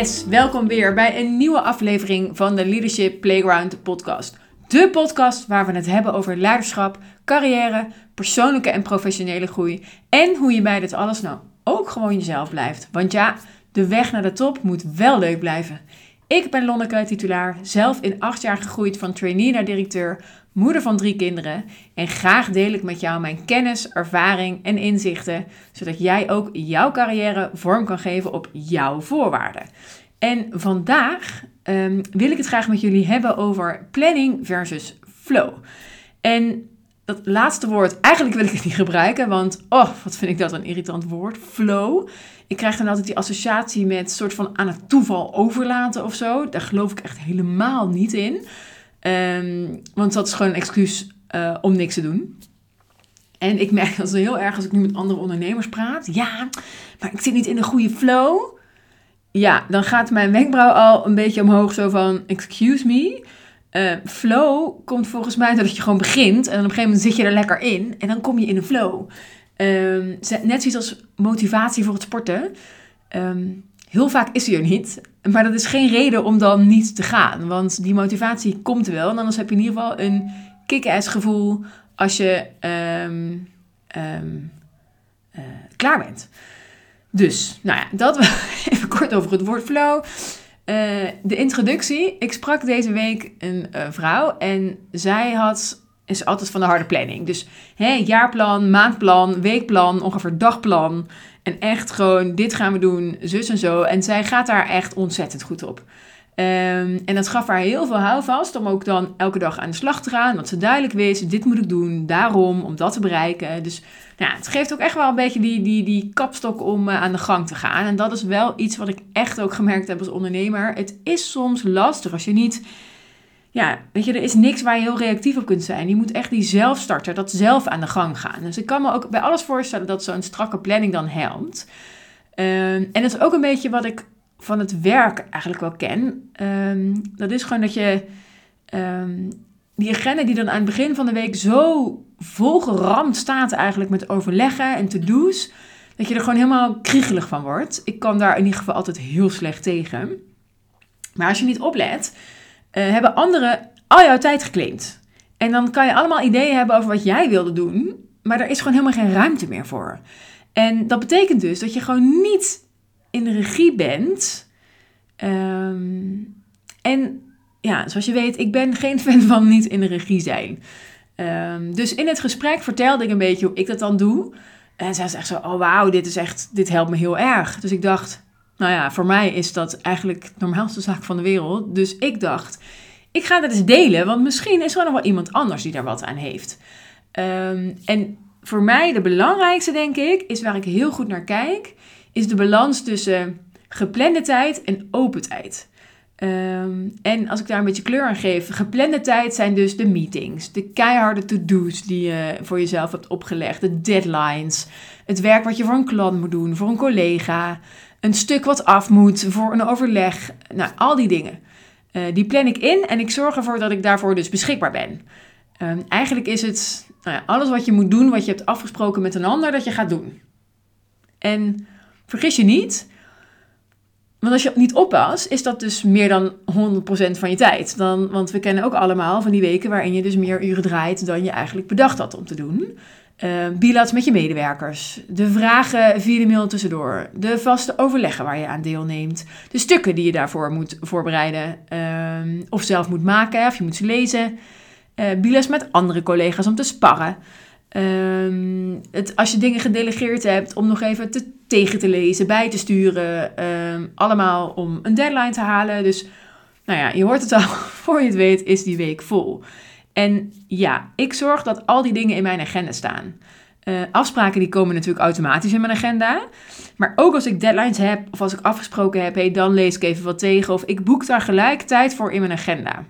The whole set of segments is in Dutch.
Yes, welkom weer bij een nieuwe aflevering van de Leadership Playground podcast. De podcast waar we het hebben over leiderschap, carrière, persoonlijke en professionele groei en hoe je bij dit alles nou ook gewoon jezelf blijft. Want ja, de weg naar de top moet wel leuk blijven. Ik ben Lonneke, titulaar, zelf in acht jaar gegroeid van trainee naar directeur, moeder van drie kinderen. En graag deel ik met jou mijn kennis, ervaring en inzichten, zodat jij ook jouw carrière vorm kan geven op jouw voorwaarden. En vandaag ehm, wil ik het graag met jullie hebben over planning versus flow. En dat laatste woord, eigenlijk wil ik het niet gebruiken, want oh, wat vind ik dat een irritant woord, flow. Ik krijg dan altijd die associatie met soort van aan het toeval overlaten of zo. Daar geloof ik echt helemaal niet in. Ehm, want dat is gewoon een excuus uh, om niks te doen. En ik merk dat heel erg als ik nu met andere ondernemers praat. Ja, maar ik zit niet in de goede flow. Ja, dan gaat mijn wenkbrauw al een beetje omhoog zo van, excuse me. Uh, flow komt volgens mij doordat je gewoon begint en op een gegeven moment zit je er lekker in en dan kom je in een flow. Um, net zoiets als motivatie voor het sporten. Heel vaak is die er niet, maar dat is geen reden om dan niet te gaan, want die motivatie komt wel en anders heb je in ieder geval een kick-ass gevoel als je um, klaar bent. Dus, nou ja, dat even kort over het woord flow. Uh, de introductie. Ik sprak deze week een uh, vrouw en zij had, is altijd van de harde planning. Dus hè, jaarplan, maandplan, weekplan, ongeveer dagplan. En echt gewoon, dit gaan we doen, zus en zo. En zij gaat daar echt ontzettend goed op. Um, en dat gaf haar heel veel houvast om ook dan elke dag aan de slag te gaan. Want ze duidelijk wist, dit moet ik doen, daarom, om dat te bereiken. Dus nou, het geeft ook echt wel een beetje die, die, die kapstok om uh, aan de gang te gaan. En dat is wel iets wat ik echt ook gemerkt heb als ondernemer. Het is soms lastig als je niet... Ja, weet je, er is niks waar je heel reactief op kunt zijn. Je moet echt die zelfstarter, dat zelf aan de gang gaan. Dus ik kan me ook bij alles voorstellen dat zo'n strakke planning dan helpt. Um, en dat is ook een beetje wat ik van het werk eigenlijk wel ken. Um, dat is gewoon dat je um, die agenda die dan aan het begin van de week zo volgeramd staat eigenlijk met overleggen en to-do's, dat je er gewoon helemaal kriegelig van wordt. Ik kan daar in ieder geval altijd heel slecht tegen. Maar als je niet oplet, hebben anderen al jouw tijd geclaimd. En dan kan je allemaal ideeën hebben over wat jij wilde doen, maar er is gewoon helemaal geen ruimte meer voor. En dat betekent dus dat je gewoon niet in de regie bent. Um, en ja, zoals je weet, ik ben geen fan van niet in de regie zijn. Um, dus in het gesprek vertelde ik een beetje hoe ik dat dan doe. En zij zei echt zo, oh wauw, dit is echt, dit helpt me heel erg. Dus ik dacht, nou ja, voor mij is dat eigenlijk de normaalste zaak van de wereld. Dus ik dacht, ik ga dat eens delen, want misschien is er nog wel iemand anders die daar wat aan heeft. Um, en voor mij de belangrijkste, denk ik, is waar ik heel goed naar kijk, is de balans tussen geplande tijd en open tijd. Um, en als ik daar een beetje kleur aan geef, geplande tijd zijn dus de meetings, de keiharde to-do's die je voor jezelf hebt opgelegd, de deadlines, het werk wat je voor een klant moet doen, voor een collega, een stuk wat af moet voor een overleg, nou, al die dingen. Uh, die plan ik in en ik zorg ervoor dat ik daarvoor dus beschikbaar ben. Um, eigenlijk is het nou ja, alles wat je moet doen, wat je hebt afgesproken met een ander, dat je gaat doen. En vergis je niet, want als je niet oppast, is dat dus meer dan 100% van je tijd. Dan, want we kennen ook allemaal van die weken waarin je dus meer uren draait dan je eigenlijk bedacht had om te doen. Uh, met je medewerkers, de vragen via de mail tussendoor, de vaste overleggen waar je aan deelneemt, de stukken die je daarvoor moet voorbereiden uh, of zelf moet maken of je moet ze lezen, uh, bilats met andere collega's om te sparren. Um, het, als je dingen gedelegeerd hebt om nog even te, tegen te lezen, bij te sturen. Allemaal om een deadline te halen. Dus nou ja, je hoort het al, voor je het weet is die week vol. En ja, ik zorg dat al die dingen in mijn agenda staan. Uh, afspraken die komen natuurlijk automatisch in mijn agenda. Maar ook als ik deadlines heb of als ik afgesproken heb, hey, dan lees ik even wat tegen. Of ik boek daar gelijk tijd voor in mijn agenda.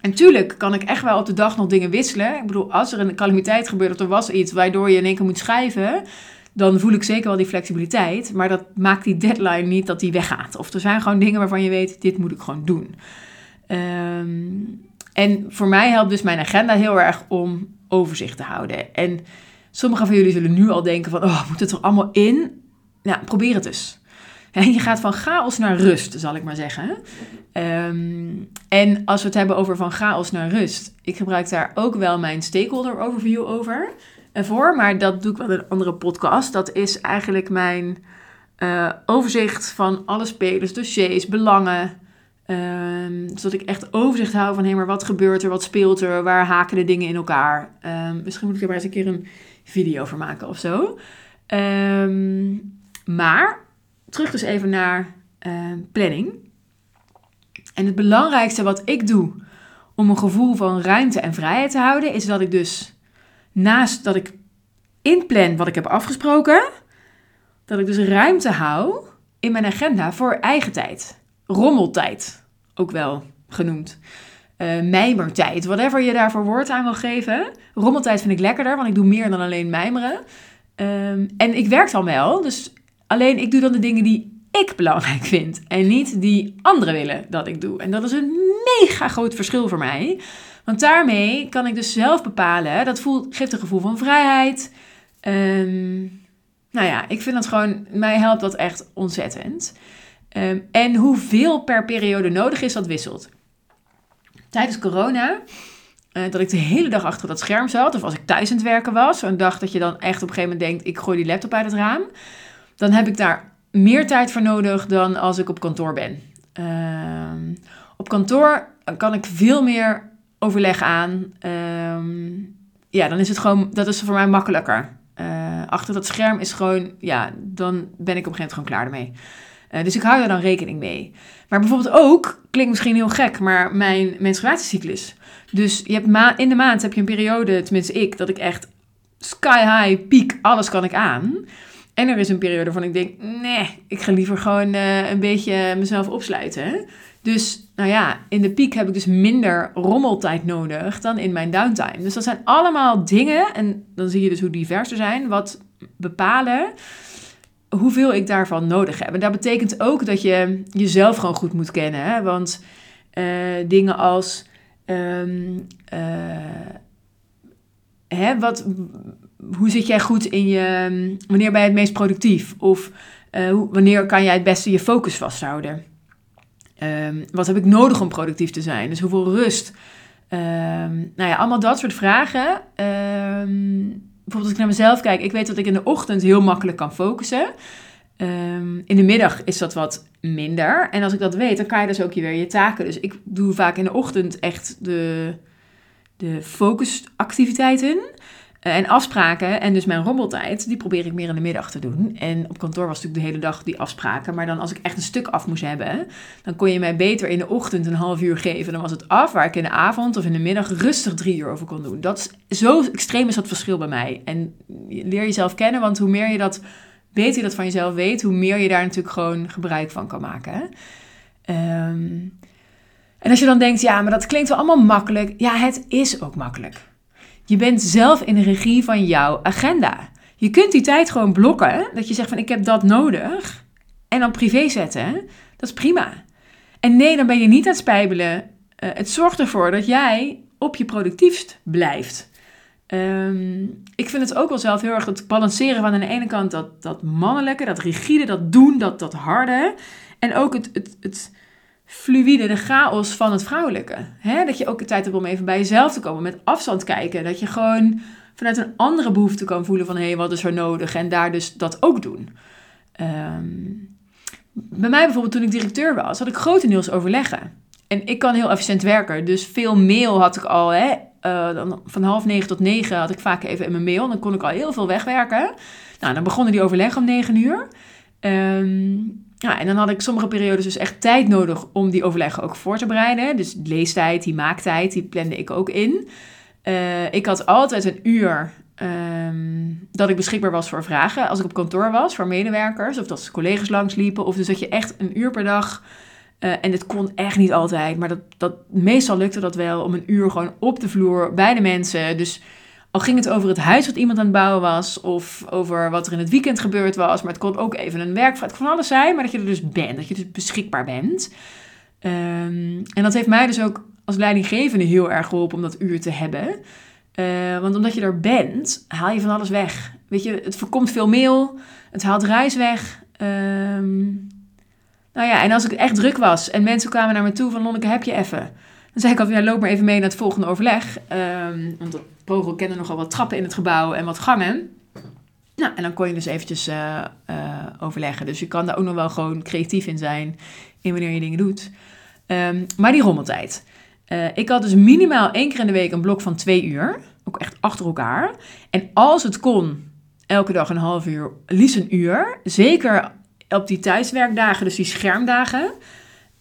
En tuurlijk kan ik echt wel op de dag nog dingen wisselen. Ik bedoel, als er een calamiteit gebeurt of er was iets waardoor je in één keer moet schrijven, dan voel ik zeker wel die flexibiliteit. Maar dat maakt die deadline niet dat die weggaat. Of er zijn gewoon dingen waarvan je weet, dit moet ik gewoon doen. Um, en voor mij helpt dus mijn agenda heel erg om overzicht te houden. En sommigen van jullie zullen nu al denken van, oh, moet het er allemaal in? Nou, probeer het dus. je gaat van chaos naar rust, zal ik maar zeggen. Ehm, en als we het hebben over van chaos naar rust, ik gebruik daar ook wel mijn stakeholder overview over voor, maar dat doe ik wel in een andere podcast. Dat is eigenlijk mijn uh, overzicht van alle spelers, dossiers, belangen. Um, zodat ik echt overzicht hou van hé, maar wat gebeurt er, wat speelt er, waar haken de dingen in elkaar. Um, misschien moet ik er maar eens een keer een video over maken of zo. Um, maar terug dus even naar planning. En het belangrijkste wat ik doe om een gevoel van ruimte en vrijheid te houden, is dat ik dus naast dat ik inplan wat ik heb afgesproken, dat ik dus ruimte hou in mijn agenda voor eigen tijd. Rommeltijd, ook wel genoemd. Uh, mijmertijd, whatever je daarvoor woord aan wil geven. Rommeltijd vind ik lekkerder, want ik doe meer dan alleen mijmeren. Ehm, en ik werk dan wel, dus alleen ik doe dan de dingen die ik belangrijk vind. En niet die anderen willen dat ik doe. En dat is een mega groot verschil voor mij. Want daarmee kan ik dus zelf bepalen. Dat voelt, geeft een gevoel van vrijheid. Um, nou ja, ik vind dat gewoon, mij helpt dat echt ontzettend. Um, en hoeveel per periode nodig is, dat wisselt. Tijdens corona, uh, dat ik de hele dag achter dat scherm zat, of als ik thuis aan het werken was, een dag dat je dan echt op een gegeven moment denkt: ik gooi die laptop uit het raam, dan heb ik daar meer tijd voor nodig dan als ik op kantoor ben. Uh, op kantoor kan ik veel meer overleg aan. Uh, ja, dan is het gewoon, dat is voor mij makkelijker. Uh, achter dat scherm is gewoon, ja, dan ben ik op een gegeven moment gewoon klaar ermee. Uh, dus ik hou er dan rekening mee. Maar bijvoorbeeld ook, klinkt misschien heel gek, maar mijn menstruatiecyclus. Dus je hebt ma in de maand heb je een periode, tenminste ik, dat ik echt sky high, piek, alles kan ik aan. En er is een periode waarvan ik denk, nee, ik ga liever gewoon uh, een beetje mezelf opsluiten. Dus nou ja, in de piek heb ik dus minder rommeltijd nodig dan in mijn downtime. Dus dat zijn allemaal dingen, en dan zie je dus hoe divers ze zijn, wat bepalen hoeveel ik daarvan nodig heb. En dat betekent ook dat je jezelf gewoon goed moet kennen. Hè? Want uh, dingen als. Um, uh, hè, wat, hoe zit jij goed in je. Wanneer ben je het meest productief? Of hoe, wanneer kan jij het beste je focus vasthouden? Um, wat heb ik nodig om productief te zijn? Dus hoeveel rust? Um, nou ja, allemaal dat soort vragen. Bijvoorbeeld als ik naar mezelf kijk, ik weet dat ik in de ochtend heel makkelijk kan focussen. in de middag is dat wat minder. En als ik dat weet, dan kan je dus ook weer je taken. Dus ik doe vaak in de ochtend echt de, de focusactiviteiten. Eh, en afspraken en dus mijn rommeltijd, die probeer ik meer in de middag te doen. En op kantoor was natuurlijk de hele dag die afspraken. Maar dan als ik echt een stuk af moest hebben, dan kon je mij beter in de ochtend een half uur geven. Dan was het af, waar ik in de avond of in de middag rustig drie uur over kon doen. Dat is, zo extreem is dat verschil bij mij. En leer jezelf kennen, want hoe meer je dat, beter dat van jezelf weet, hoe meer je daar natuurlijk gewoon gebruik van kan maken. Um, en als je dan denkt, ja, maar dat klinkt wel allemaal makkelijk. Ja, het is ook makkelijk. Je bent zelf in de regie van jouw agenda. Je kunt die tijd gewoon blokken. Dat je zegt van ik heb dat nodig. En dan privé zetten. Dat is prima. En nee, dan ben je niet aan het spijbelen. Uh, het zorgt ervoor dat jij op je productiefst blijft. Um, ik vind het ook wel zelf heel erg het balanceren van aan de ene kant dat, dat mannelijke, dat rigide, dat doen, dat, dat harde. En ook het, het, het fluïde, de chaos van het vrouwelijke. Dat je ook de tijd hebt om even bij jezelf te komen, met afstand kijken. Dat je gewoon vanuit een andere behoefte kan voelen van... hé, hey, wat is er nodig? En daar dus dat ook doen. Um, bij mij bijvoorbeeld, toen ik directeur was, had ik grotendeels overleggen. En ik kan heel efficiënt werken, dus veel mail had ik al. Dan van half negen tot negen had ik vaak even in mijn mail. Dan kon ik al heel veel wegwerken. Nou, dan begonnen die overleggen om negen uur. Um, ja, en dan had ik sommige periodes dus echt tijd nodig om die overleggen ook voor te bereiden. Dus leestijd, die maaktijd, die plande ik ook in. Uh, ik had altijd een uur um, dat ik beschikbaar was voor vragen. Als ik op kantoor was voor medewerkers, of dat collega's langsliepen. Of dus dat je echt een uur per dag. Uh, en dit kon echt niet altijd, maar dat, dat, meestal lukte dat wel om een uur gewoon op de vloer bij de mensen. Dus al ging het over het huis wat iemand aan het bouwen was, of over wat er in het weekend gebeurd was, maar het kon ook even een werkvraag. Kon alles zijn, maar dat je er dus bent, dat je dus beschikbaar bent. Um, en dat heeft mij dus ook als leidinggevende heel erg geholpen om dat uur te hebben. Uh, want omdat je er bent, haal je van alles weg. Weet je, het voorkomt veel mail, het haalt reis weg. Um, Nou ja, en als ik echt druk was en mensen kwamen naar me toe van Lonneke, heb je even? Dan zei ik altijd, ja, loop maar even mee naar het volgende overleg. Um, Pogel kende nogal wat trappen in het gebouw en wat gangen. Nou, en dan kon je dus eventjes uh, uh, overleggen. Dus je kan daar ook nog wel gewoon creatief in zijn in wanneer je dingen doet. Um, maar die rommeltijd. Uh, ik had dus minimaal één keer in de week een blok van twee uur. Ook echt achter elkaar. En als het kon, elke dag een half uur, liefst een uur. Zeker op die thuiswerkdagen, dus die schermdagen.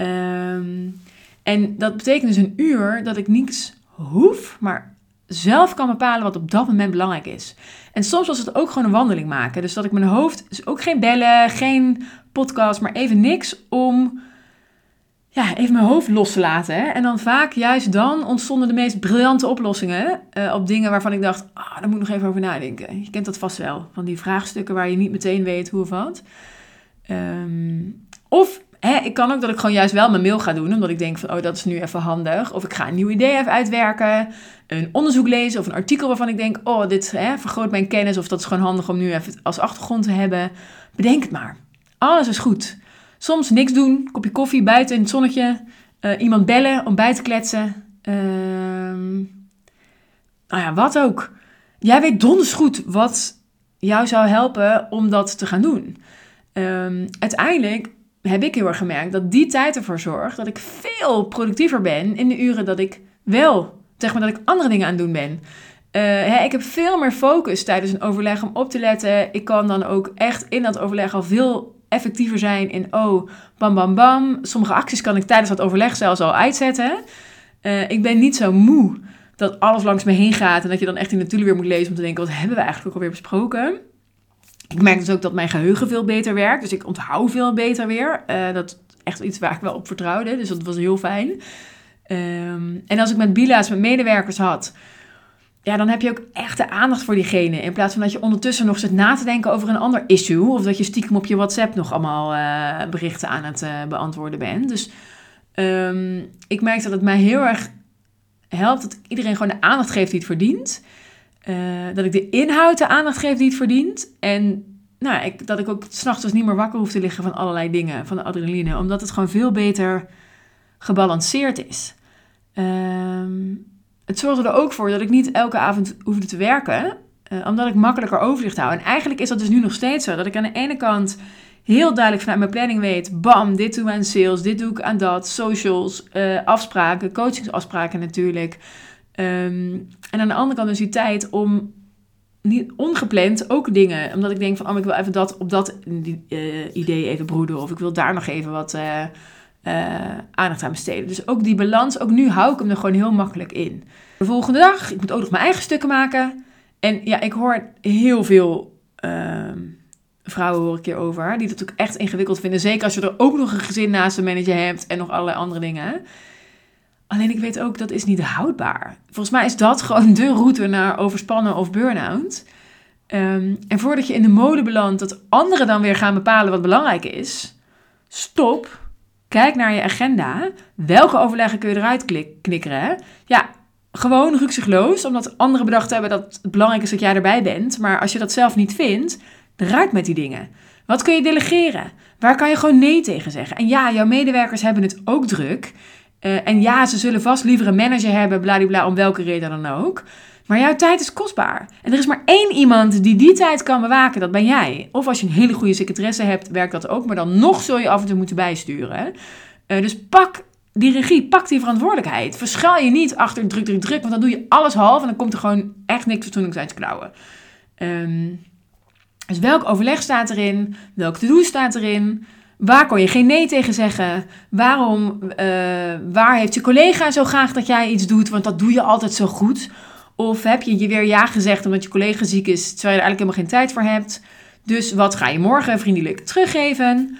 Um, en dat betekent dus een uur dat ik niets hoef, maar zelf kan bepalen wat op dat moment belangrijk is. En soms was het ook gewoon een wandeling maken. Dus dat ik mijn hoofd, dus ook geen bellen, geen podcast, maar even niks om ja, even mijn hoofd los te laten. Hè? En dan vaak, juist dan, ontstonden de meest briljante oplossingen uh, op dingen waarvan ik dacht, ah, daar moet ik nog even over nadenken. Je kent dat vast wel, van die vraagstukken waar je niet meteen weet hoe of wat. Um, of ik kan ook dat ik gewoon juist wel mijn mail ga doen, omdat ik denk van, oh, dat is nu even handig. Of ik ga een nieuw idee even uitwerken, een onderzoek lezen of een artikel waarvan ik denk, oh, dit hè, vergroot mijn kennis of dat is gewoon handig om nu even als achtergrond te hebben. Bedenk het maar. Alles is goed. Soms niks doen, kopje koffie buiten in het zonnetje, uh, iemand bellen om bij te kletsen. Uh, nou ja, wat ook. Jij weet donders goed wat jou zou helpen om dat te gaan doen. Um, uiteindelijk heb ik heel erg gemerkt dat die tijd ervoor zorgt dat ik veel productiever ben in de uren dat ik wel, zeg maar, dat ik andere dingen aan het doen ben. Uh, hè, ik heb veel meer focus tijdens een overleg om op te letten. Ik kan dan ook echt in dat overleg al veel effectiever zijn in, oh, bam, bam, bam. Sommige acties kan ik tijdens dat overleg zelfs al uitzetten. Uh, ik ben niet zo moe dat alles langs me heen gaat en dat je dan echt in de tule weer moet lezen om te denken, wat hebben we eigenlijk ook alweer besproken? Ik merk dus ook dat mijn geheugen veel beter werkt. Dus ik onthoud veel beter weer. Uh, dat is echt iets waar ik wel op vertrouwde. Dus dat was heel fijn. Um, en als ik met bila's, met medewerkers had... Ja, dan heb je ook echt de aandacht voor diegene. In plaats van dat je ondertussen nog zit na te denken over een ander issue. Of dat je stiekem op je WhatsApp nog allemaal uh, berichten aan het uh, beantwoorden bent. Dus um, ik merk dat het mij heel erg helpt dat iedereen gewoon de aandacht geeft die het verdient. Uh, dat ik de inhoud de aandacht geef die het verdient. En nou, ik, dat ik ook s'nachts dus niet meer wakker hoef te liggen van allerlei dingen, van de adrenaline. Omdat het gewoon veel beter gebalanceerd is. Um, het zorgde er ook voor dat ik niet elke avond hoefde te werken. Uh, omdat ik makkelijker overzicht hou. En eigenlijk is dat dus nu nog steeds zo. Dat ik aan de ene kant heel duidelijk vanuit mijn planning weet... bam, dit doe ik aan sales, dit doe ik aan dat, socials, uh, afspraken, coachingsafspraken natuurlijk... Um, en aan de andere kant dus die tijd om niet ongepland ook dingen. Omdat ik denk van, oh, ik wil even dat op dat uh, idee even broeden. Of ik wil daar nog even wat uh, uh, aandacht aan besteden. Dus ook die balans, ook nu hou ik hem er gewoon heel makkelijk in. De volgende dag, ik moet ook nog mijn eigen stukken maken. En ja, ik hoor heel veel ehm, vrouwen hoor ik hier over. Die dat ook echt ingewikkeld vinden. Zeker als je er ook nog een gezin naast een manager hebt. En nog allerlei andere dingen. Alleen ik weet ook dat is niet houdbaar. Volgens mij is dat gewoon de route naar overspannen of burn-out. Um, en voordat je in de mode belandt dat anderen dan weer gaan bepalen wat belangrijk is, stop, kijk naar je agenda. Welke overleggen kun je eruit knikkeren? Ja, gewoon rukzichtloos, omdat anderen bedacht hebben dat het belangrijk is dat jij erbij bent. Maar als je dat zelf niet vindt, eruit met die dingen. Wat kun je delegeren? Waar kan je gewoon nee tegen zeggen? En ja, jouw medewerkers hebben het ook druk. Uh, en ja, ze zullen vast liever een manager hebben, bladibla, om welke reden dan ook. Maar jouw tijd is kostbaar. En er is maar één iemand die die tijd kan bewaken, dat ben jij. Of als je een hele goede secretaresse hebt, werkt dat ook. Maar dan nog zul je af en toe moeten bijsturen. Uh, dus pak die regie, pak die verantwoordelijkheid. Verschuil je niet achter druk, druk, druk. Want dan doe je alles half en dan komt er gewoon echt niks fatsoenlijks uit te klauwen. Um, dus welk overleg staat erin? Welk to-do staat erin? Waar kon je geen nee tegen zeggen? Waarom, uh, waar heeft je collega zo graag dat jij iets doet? Want dat doe je altijd zo goed. Of heb je je weer ja gezegd omdat je collega ziek is, terwijl je er eigenlijk helemaal geen tijd voor hebt? Dus wat ga je morgen vriendelijk teruggeven?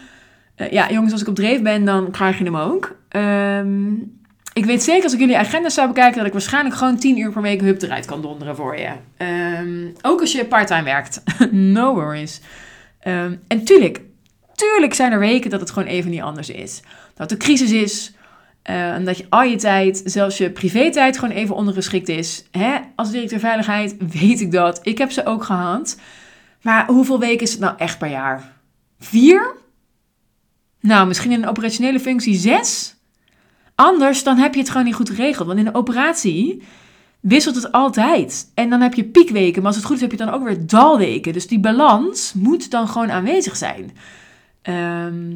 Uh, ja, jongens, als ik op dreef ben, dan krijg je hem ook. Um, ik weet zeker als ik jullie agenda zou bekijken, dat ik waarschijnlijk gewoon 10 uur per week hup eruit kan donderen voor je. Um, ook als je parttime werkt. no worries. Um, en tuurlijk, Tuurlijk zijn er weken dat het gewoon even niet anders is. Dat er crisis is. Uh, en dat je al je tijd, zelfs je privé-tijd, gewoon even ondergeschikt is. Hè? Als directeur veiligheid weet ik dat. Ik heb ze ook gehad. Maar hoeveel weken is het nou echt per jaar? Vier? Nou, misschien in een operationele functie 6. Anders dan heb je het gewoon niet goed geregeld. Want in een operatie wisselt het altijd. En dan heb je piekweken, maar als het goed is heb je dan ook weer dalweken. Dus die balans moet dan gewoon aanwezig zijn. Ehm,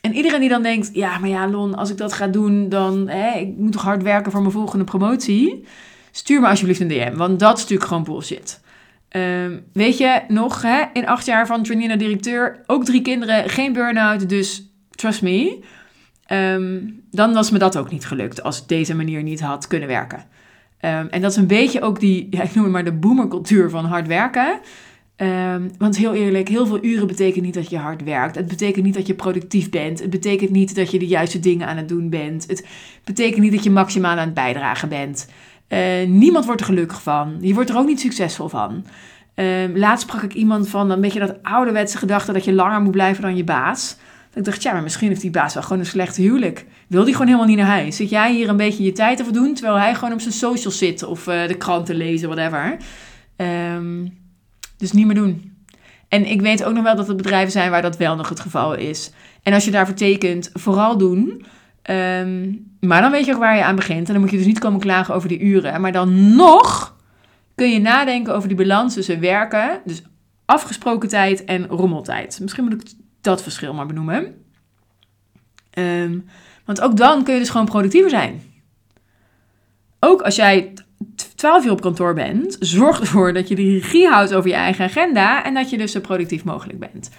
en iedereen die dan denkt, ja, maar ja, Lon, als ik dat ga doen, dan hè, ik moet toch hard werken voor mijn volgende promotie. Stuur me alsjeblieft een DM, want dat is natuurlijk gewoon bullshit. Ehm, weet je nog, hè, in acht jaar van trainee naar directeur, ook drie kinderen, geen burn-out, dus trust me. Ehm, dan was me dat ook niet gelukt als ik deze manier niet had kunnen werken. En dat is een beetje ook die, ja, ik noem het maar de boomercultuur van hard werken. Um, want heel eerlijk, heel veel uren betekent niet dat je hard werkt. Het betekent niet dat je productief bent. Het betekent niet dat je de juiste dingen aan het doen bent. Het betekent niet dat je maximaal aan het bijdragen bent. Uh, niemand wordt er gelukkig van. Je wordt er ook niet succesvol van. Um, laatst sprak ik iemand van een beetje dat ouderwetse gedachte dat je langer moet blijven dan je baas. Dat ik dacht, ja, maar misschien heeft die baas wel gewoon een slecht huwelijk. Wil die gewoon helemaal niet naar huis? Zit jij hier een beetje je tijd te verdoen terwijl hij gewoon op zijn social zit of uh, de kranten lezen, whatever. Um, dus niet meer doen. En ik weet ook nog wel dat er bedrijven zijn waar dat wel nog het geval is. En als je daarvoor tekent, vooral doen. Um, maar dan weet je ook waar je aan begint. En dan moet je dus niet komen klagen over die uren. Maar dan nog kun je nadenken over die balans tussen werken, dus afgesproken tijd en rommeltijd. Misschien moet ik dat verschil maar benoemen. Um, want ook dan kun je dus gewoon productiever zijn. Ook als jij 12 uur op kantoor bent, zorg ervoor dat je de regie houdt over je eigen agenda en dat je dus zo productief mogelijk bent.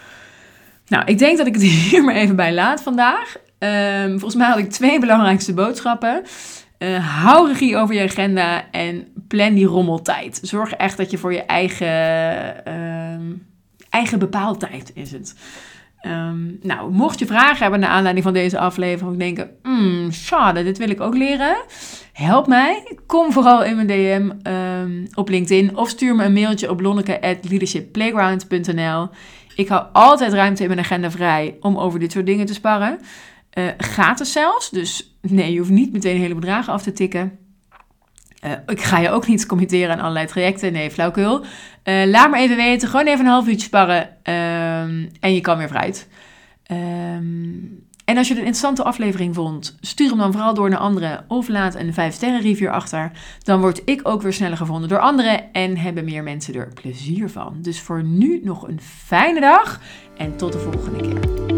Nou, ik denk dat ik het hier maar even bij laat vandaag. Um, volgens mij had ik twee belangrijkste boodschappen. Uh, hou regie over je agenda en plan die rommeltijd. Zorg echt dat je voor je eigen, uh, eigen bepaaldtijd is het. Um, nou, mocht je vragen hebben naar aanleiding van deze aflevering, denken, mm, schade, dit wil ik ook leren. Help mij. Kom vooral in mijn DM um, op LinkedIn of stuur me een mailtje op lonneke@leadershipplayground.nl. Ik hou altijd ruimte in mijn agenda vrij om over dit soort dingen te sparren. Uh, gratis zelfs, dus nee, je hoeft niet meteen hele bedragen af te tikken. Uh, ik ga je ook niet committeren aan allerlei trajecten. Nee, flauwkul. Uh, laat me even weten. Gewoon even een half uurtje sparren. Um, en je kan weer vooruit. Um, en als je een interessante aflevering vond, stuur hem dan vooral door naar anderen. Of laat een 5-sterren review achter. Dan word ik ook weer sneller gevonden door anderen. En hebben meer mensen er plezier van. Dus voor nu nog een fijne dag. En tot de volgende keer.